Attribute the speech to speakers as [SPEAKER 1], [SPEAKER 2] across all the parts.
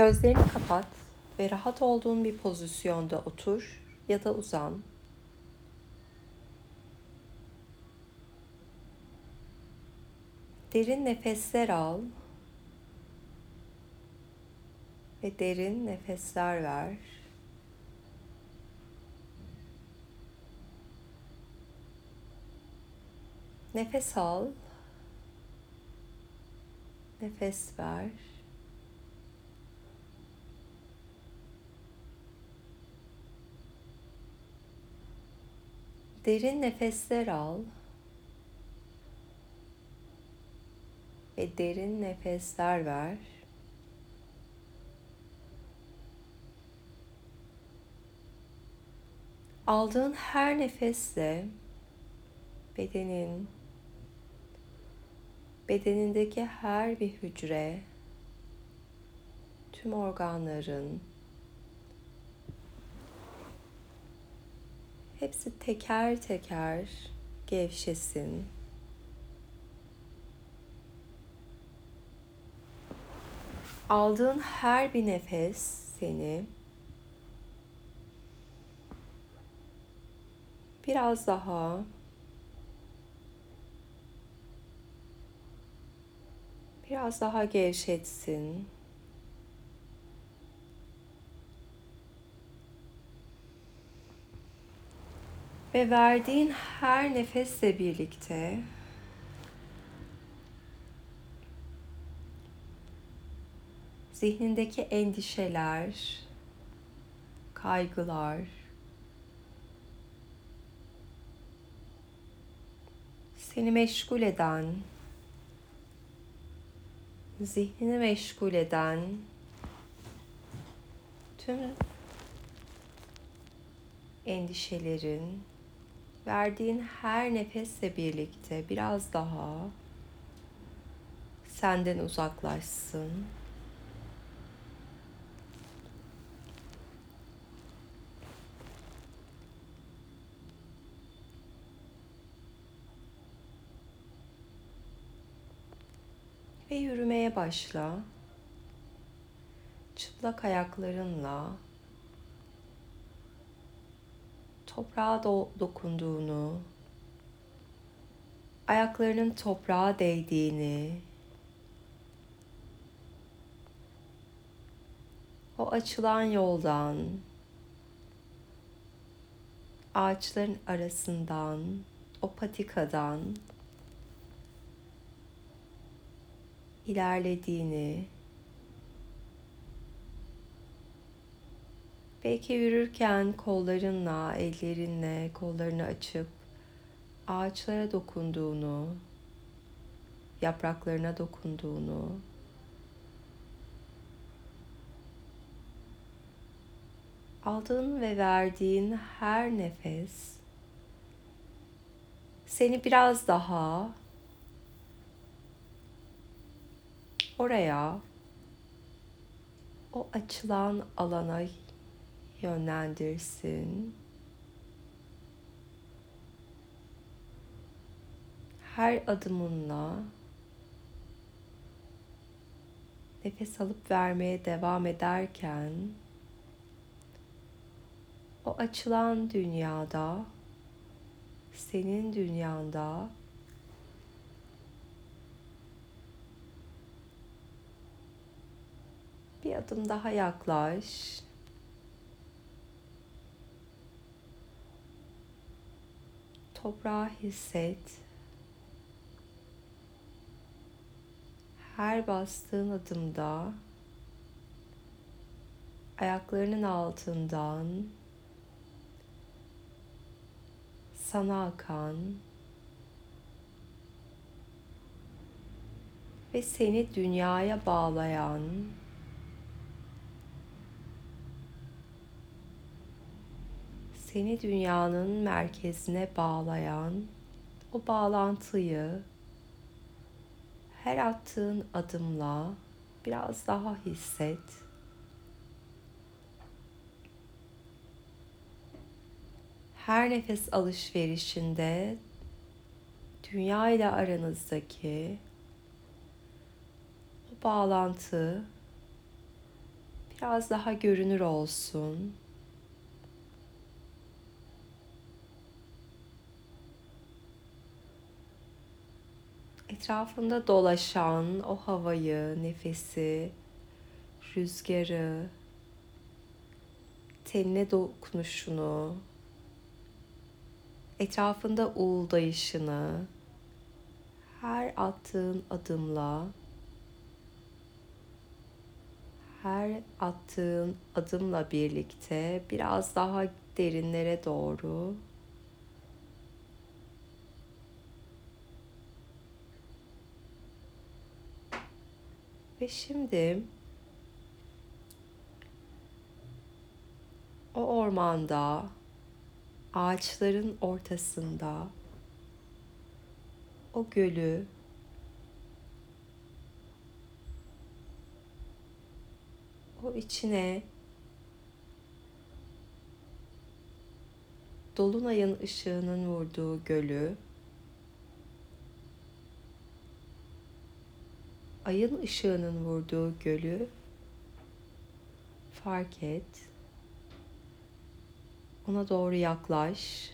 [SPEAKER 1] Gözlerini kapat ve rahat olduğun bir pozisyonda otur ya da uzan. Derin nefesler al ve derin nefesler ver. Nefes al. Nefes ver. Derin nefesler al. Ve derin nefesler ver. Aldığın her nefesle bedenin bedenindeki her bir hücre tüm organların hepsi teker teker gevşesin. Aldığın her bir nefes seni biraz daha biraz daha gevşetsin. Ve verdiğin her nefesle birlikte zihnindeki endişeler, kaygılar, seni meşgul eden, zihnini meşgul eden tüm endişelerin verdiğin her nefesle birlikte biraz daha senden uzaklaşsın. Ve yürümeye başla. Çıplak ayaklarınla toprağa do- dokunduğunu, ayaklarının toprağa değdiğini, o açılan yoldan, ağaçların arasından, o patikadan ilerlediğini, belki yürürken kollarınla, ellerinle kollarını açıp ağaçlara dokunduğunu, yapraklarına dokunduğunu, aldığın ve verdiğin her nefes seni biraz daha oraya o açılan alana yönlendirsin. Her adımınla nefes alıp vermeye devam ederken o açılan dünyada senin dünyanda bir adım daha yaklaş. Toprağı hisset. Her bastığın adımda ayaklarının altından sana akan ve seni dünyaya bağlayan seni dünyanın merkezine bağlayan o bağlantıyı her attığın adımla biraz daha hisset. Her nefes alışverişinde dünya ile aranızdaki o bağlantı biraz daha görünür olsun. Etrafında dolaşan o havayı, nefesi, rüzgarı, tenine dokunuşunu, etrafında uğuldayışını, her attığın adımla her attığın adımla birlikte biraz daha derinlere doğru ve şimdi o ormanda ağaçların ortasında o gölü o içine dolunayın ışığının vurduğu gölü ayın ışığının vurduğu gölü fark et. Ona doğru yaklaş.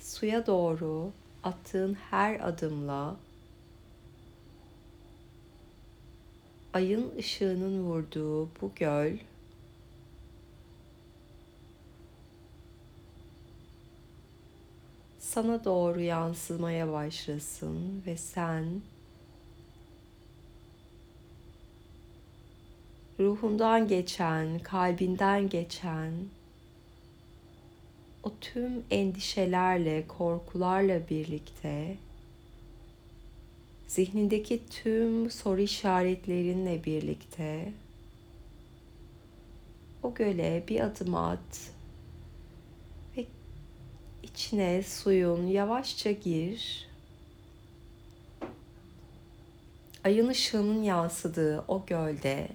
[SPEAKER 1] Suya doğru attığın her adımla ayın ışığının vurduğu bu göl sana doğru yansımaya başlasın ve sen ruhundan geçen, kalbinden geçen o tüm endişelerle, korkularla birlikte zihnindeki tüm soru işaretlerinle birlikte o göle bir adım at içine suyun yavaşça gir. Ayın ışığının yansıdığı o gölde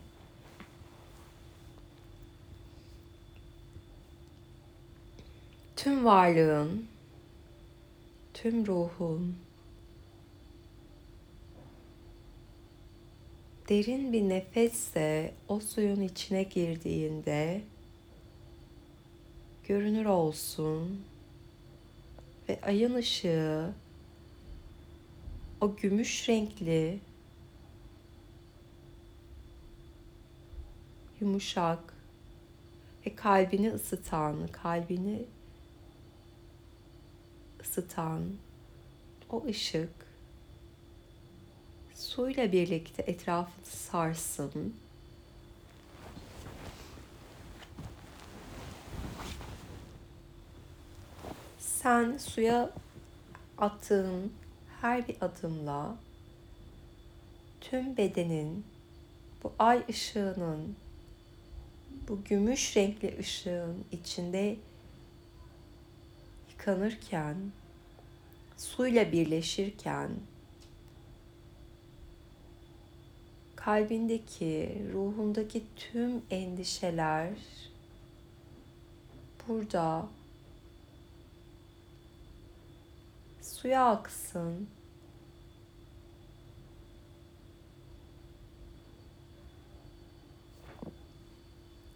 [SPEAKER 1] tüm varlığın, tüm ruhun derin bir nefesle o suyun içine girdiğinde görünür olsun ve ayın ışığı o gümüş renkli yumuşak ve kalbini ısıtan, kalbini ısıtan o ışık suyla birlikte etrafını sarsın. Sen suya attığın her bir adımla tüm bedenin bu ay ışığının bu gümüş renkli ışığın içinde yıkanırken suyla birleşirken kalbindeki, ruhundaki tüm endişeler burada suya aksın.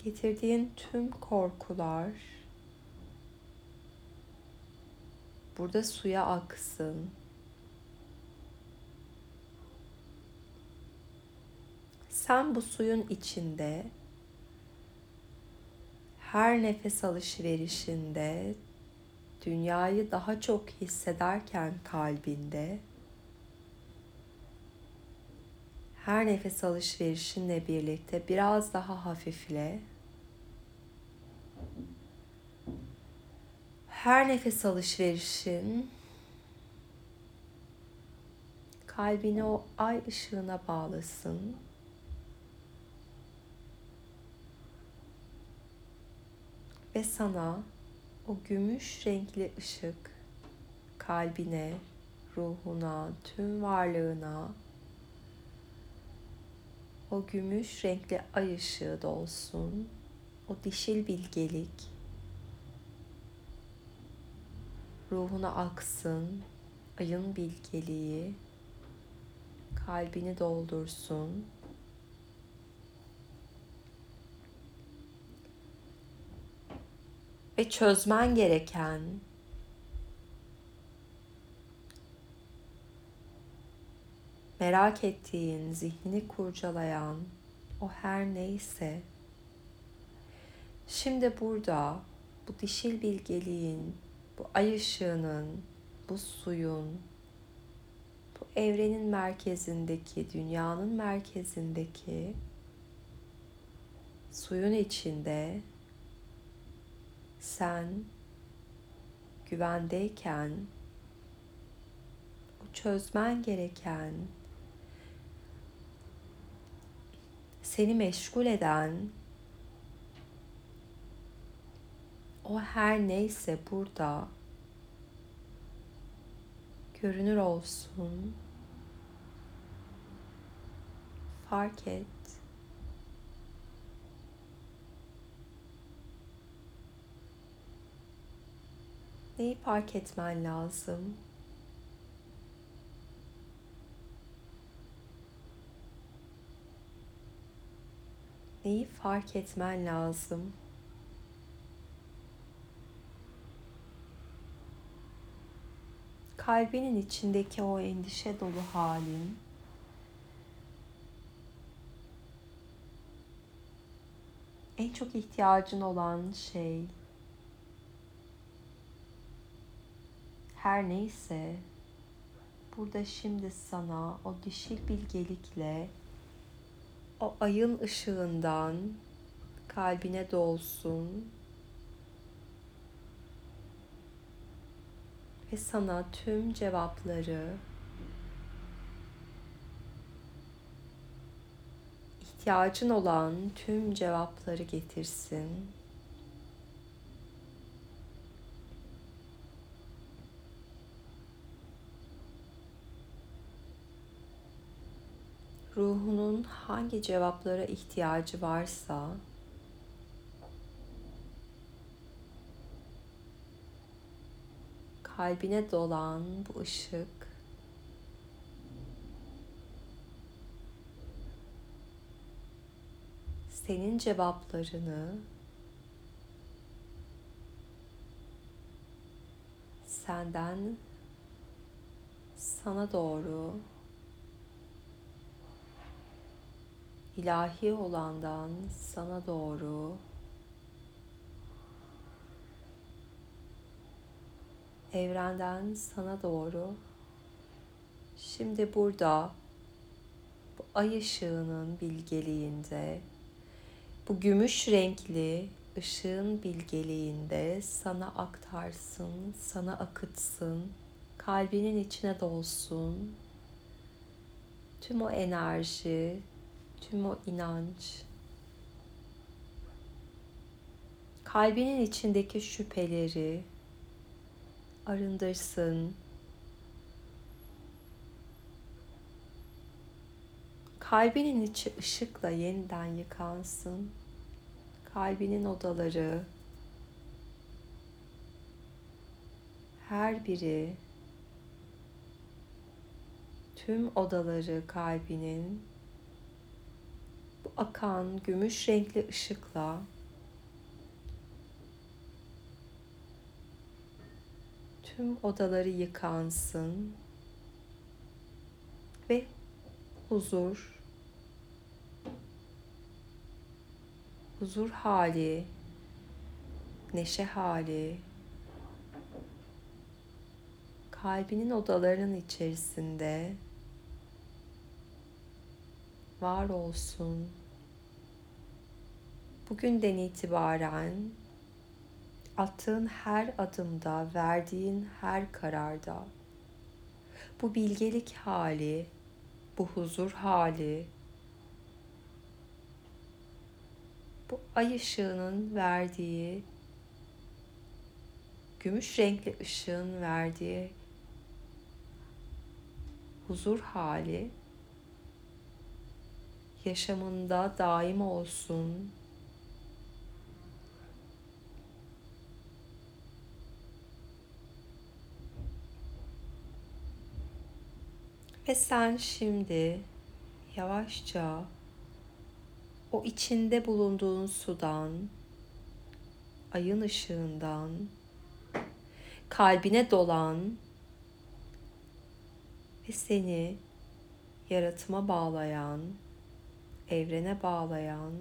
[SPEAKER 1] Getirdiğin tüm korkular burada suya aksın. Sen bu suyun içinde her nefes alışverişinde dünyayı daha çok hissederken kalbinde her nefes alışverişinle birlikte biraz daha hafifle. Her nefes alışverişin kalbini o ay ışığına bağlasın. Ve sana o gümüş renkli ışık kalbine, ruhuna, tüm varlığına o gümüş renkli ay ışığı dolsun. O dişil bilgelik ruhuna aksın, ayın bilgeliği kalbini doldursun. Ve çözmen gereken merak ettiğin, zihnini kurcalayan o her neyse şimdi burada bu dişil bilgeliğin, bu ay ışığının, bu suyun, bu evrenin merkezindeki, dünyanın merkezindeki suyun içinde sen güvendeyken çözmen gereken seni meşgul eden o her neyse burada görünür olsun. Fark et. Neyi fark etmen lazım? Neyi fark etmen lazım? kalbinin içindeki o endişe dolu halin en çok ihtiyacın olan şey her neyse burada şimdi sana o dişil bilgelikle o ayın ışığından kalbine dolsun ve sana tüm cevapları ihtiyacın olan tüm cevapları getirsin. Ruhunun hangi cevaplara ihtiyacı varsa kalbine dolan bu ışık senin cevaplarını senden sana doğru ilahi olandan sana doğru evrenden sana doğru şimdi burada bu ay ışığının bilgeliğinde bu gümüş renkli ışığın bilgeliğinde sana aktarsın, sana akıtsın, kalbinin içine dolsun. Tüm o enerji, tüm o inanç, kalbinin içindeki şüpheleri, arındırsın. Kalbinin içi ışıkla yeniden yıkansın. Kalbinin odaları her biri tüm odaları kalbinin akan gümüş renkli ışıkla tüm odaları yıkansın ve huzur, huzur hali, neşe hali, kalbinin odalarının içerisinde var olsun. Bugünden itibaren attığın her adımda, verdiğin her kararda bu bilgelik hali, bu huzur hali, bu ay ışığının verdiği, gümüş renkli ışığın verdiği huzur hali yaşamında daim olsun. Ve sen şimdi yavaşça o içinde bulunduğun sudan, ayın ışığından, kalbine dolan ve seni yaratıma bağlayan, evrene bağlayan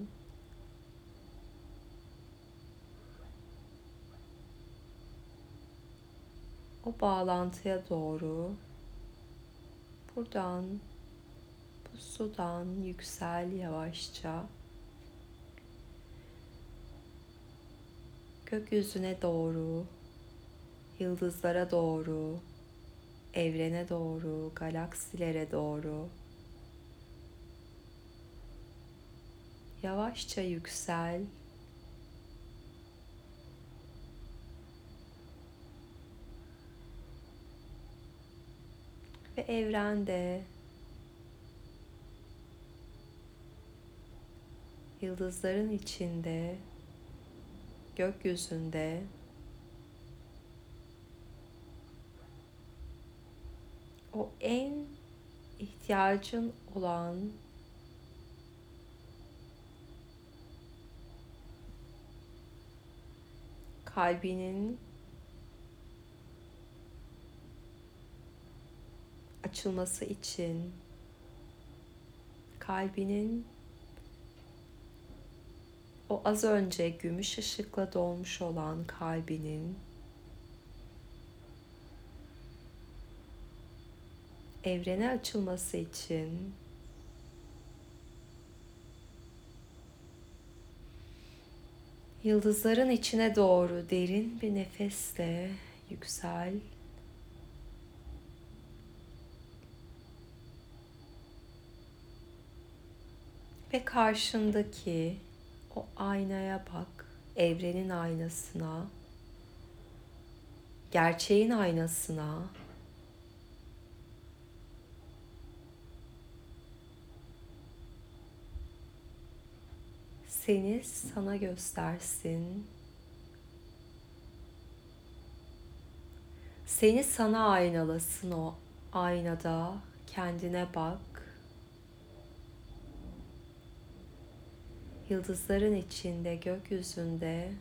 [SPEAKER 1] o bağlantıya doğru buradan bu sudan yüksel yavaşça. Gökyüzüne doğru yıldızlara doğru evrene doğru galaksilere doğru. Yavaşça yüksel ve evrende. Yıldızların içinde gökyüzünde. O en ihtiyacın olan kalbinin açılması için kalbinin o az önce gümüş ışıkla dolmuş olan kalbinin evrene açılması için yıldızların içine doğru derin bir nefesle yüksel. Ve karşındaki o aynaya bak, evrenin aynasına, gerçeğin aynasına. Seni sana göstersin. Seni sana aynalasın o aynada. Kendine bak. Yıldızların içinde, gökyüzünde,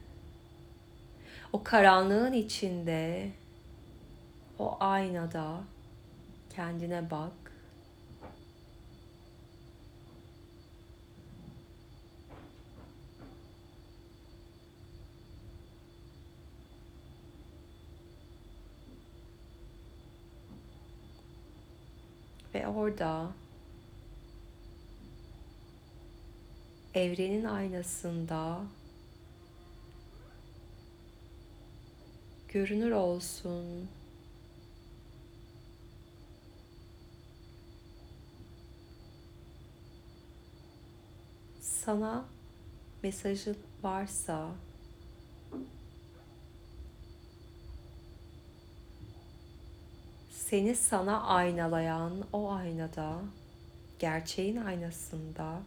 [SPEAKER 1] o karanlığın içinde, o aynada kendine bak. Ve orada evrenin aynasında görünür olsun. Sana mesajı varsa seni sana aynalayan o aynada, gerçeğin aynasında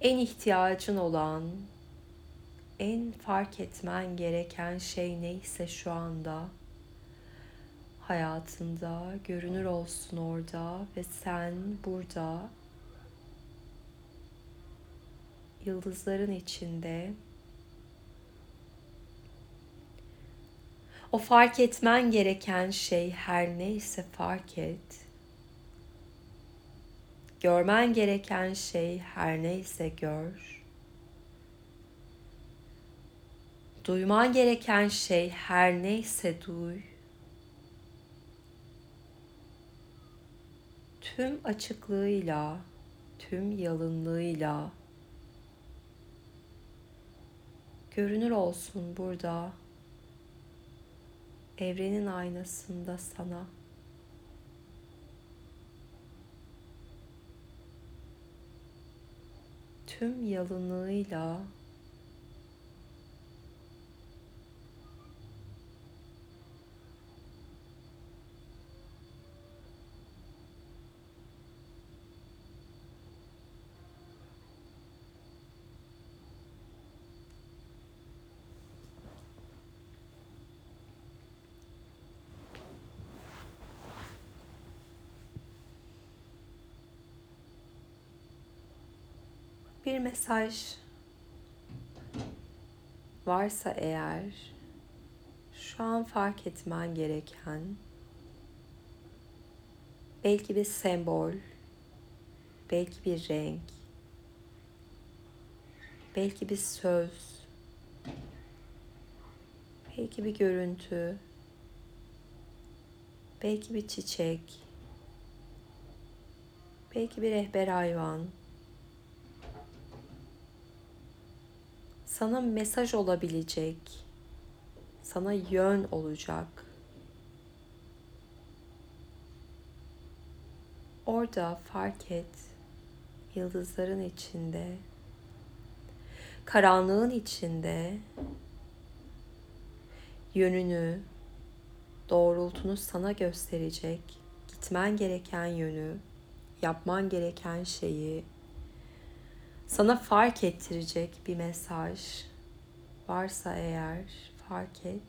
[SPEAKER 1] en ihtiyacın olan, en fark etmen gereken şey neyse şu anda hayatında görünür olsun orada ve sen burada yıldızların içinde o fark etmen gereken şey her neyse fark et. Görmen gereken şey her neyse gör. Duyman gereken şey her neyse duy. Tüm açıklığıyla, tüm yalınlığıyla görünür olsun burada evrenin aynasında sana. Tüm yalınlığıyla bir mesaj varsa eğer şu an fark etmen gereken belki bir sembol, belki bir renk, belki bir söz, belki bir görüntü, belki bir çiçek, belki bir rehber hayvan. Sana mesaj olabilecek, sana yön olacak. Orada fark et yıldızların içinde, karanlığın içinde yönünü, doğrultunu sana gösterecek, gitmen gereken yönü, yapman gereken şeyi sana fark ettirecek bir mesaj varsa eğer fark et.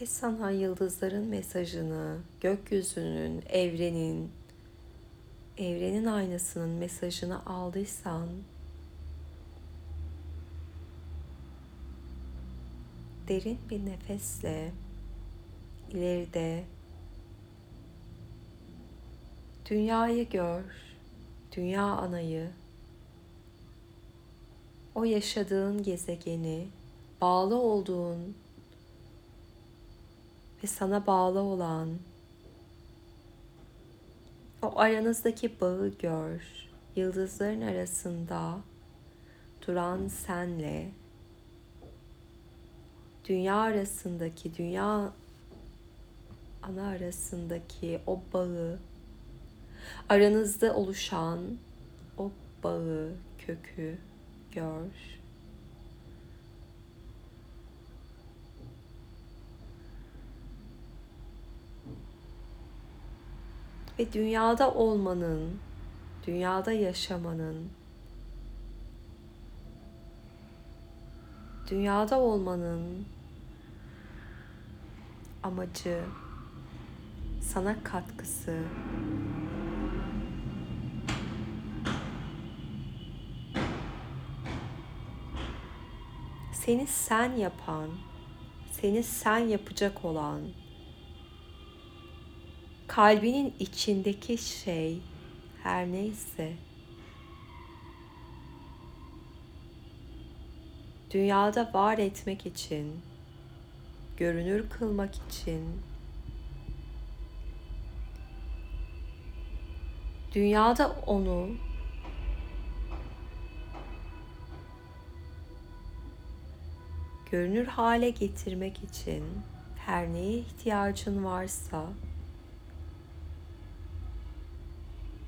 [SPEAKER 1] Ve sana yıldızların mesajını, gökyüzünün, evrenin, evrenin aynasının mesajını aldıysan derin bir nefesle ileride dünyayı gör, dünya anayı, o yaşadığın gezegeni, bağlı olduğun ve sana bağlı olan o aranızdaki bağı gör. Yıldızların arasında duran senle dünya arasındaki dünya ana arasındaki o bağı aranızda oluşan o bağı kökü gör. Ve dünyada olmanın, dünyada yaşamanın, dünyada olmanın amacı, sana katkısı, seni sen yapan, seni sen yapacak olan, kalbinin içindeki şey her neyse. Dünyada var etmek için, görünür kılmak için, dünyada onu görünür hale getirmek için her neye ihtiyacın varsa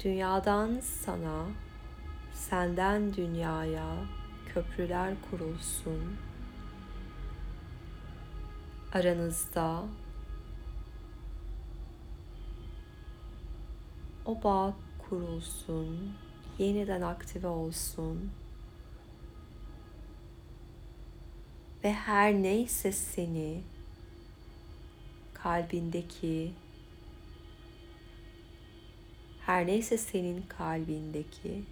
[SPEAKER 1] dünyadan sana, senden dünyaya köprüler kurulsun. Aranızda o bağ kurulsun, yeniden aktive olsun. Ve her neyse seni kalbindeki her neyse senin kalbindeki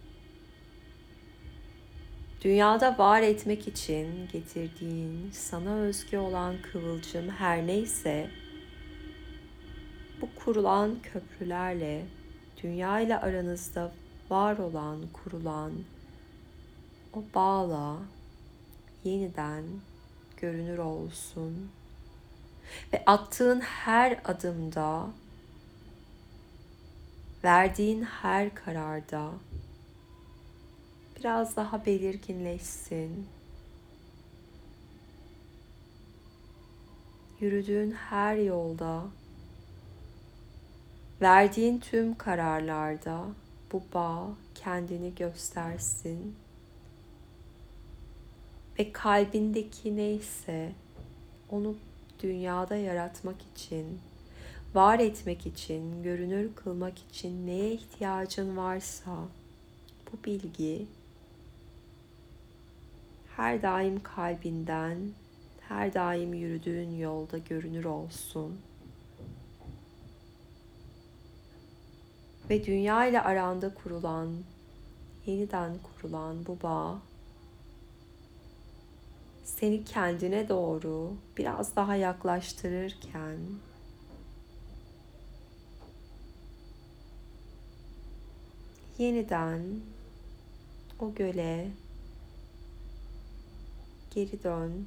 [SPEAKER 1] dünyada var etmek için getirdiğin sana özgü olan kıvılcım her neyse bu kurulan köprülerle dünya ile aranızda var olan, kurulan o bağla yeniden görünür olsun. Ve attığın her adımda, verdiğin her kararda biraz daha belirginleşsin. Yürüdüğün her yolda, verdiğin tüm kararlarda bu bağ kendini göstersin. Ve kalbindeki neyse onu dünyada yaratmak için, var etmek için, görünür kılmak için neye ihtiyacın varsa bu bilgi her daim kalbinden, her daim yürüdüğün yolda görünür olsun. Ve dünya ile aranda kurulan, yeniden kurulan bu bağ seni kendine doğru biraz daha yaklaştırırken yeniden o göle geri dön.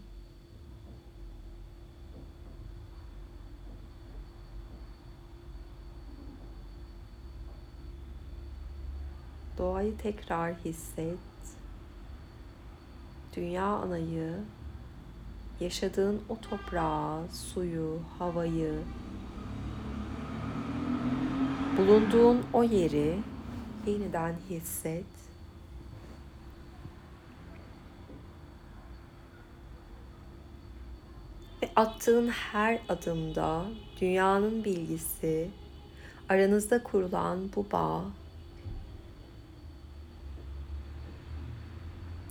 [SPEAKER 1] Doğayı tekrar hisset. Dünya anayı, yaşadığın o toprağı, suyu, havayı, bulunduğun o yeri yeniden hisset. Ve attığın her adımda dünyanın bilgisi, aranızda kurulan bu bağ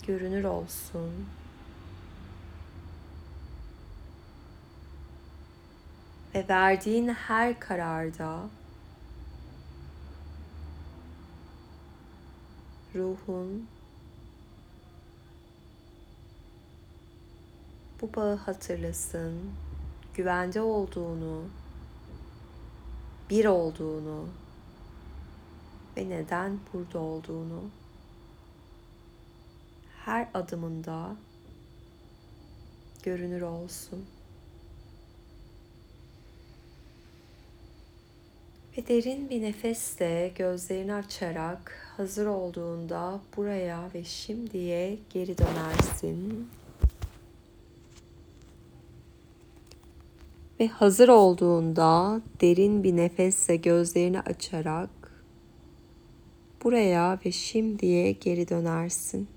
[SPEAKER 1] görünür olsun. Ve verdiğin her kararda ruhun bu bağı hatırlasın, güvende olduğunu, bir olduğunu ve neden burada olduğunu her adımında görünür olsun. Ve derin bir nefesle gözlerini açarak hazır olduğunda buraya ve şimdiye geri dönersin. Ve hazır olduğunda derin bir nefesle gözlerini açarak buraya ve şimdiye geri dönersin.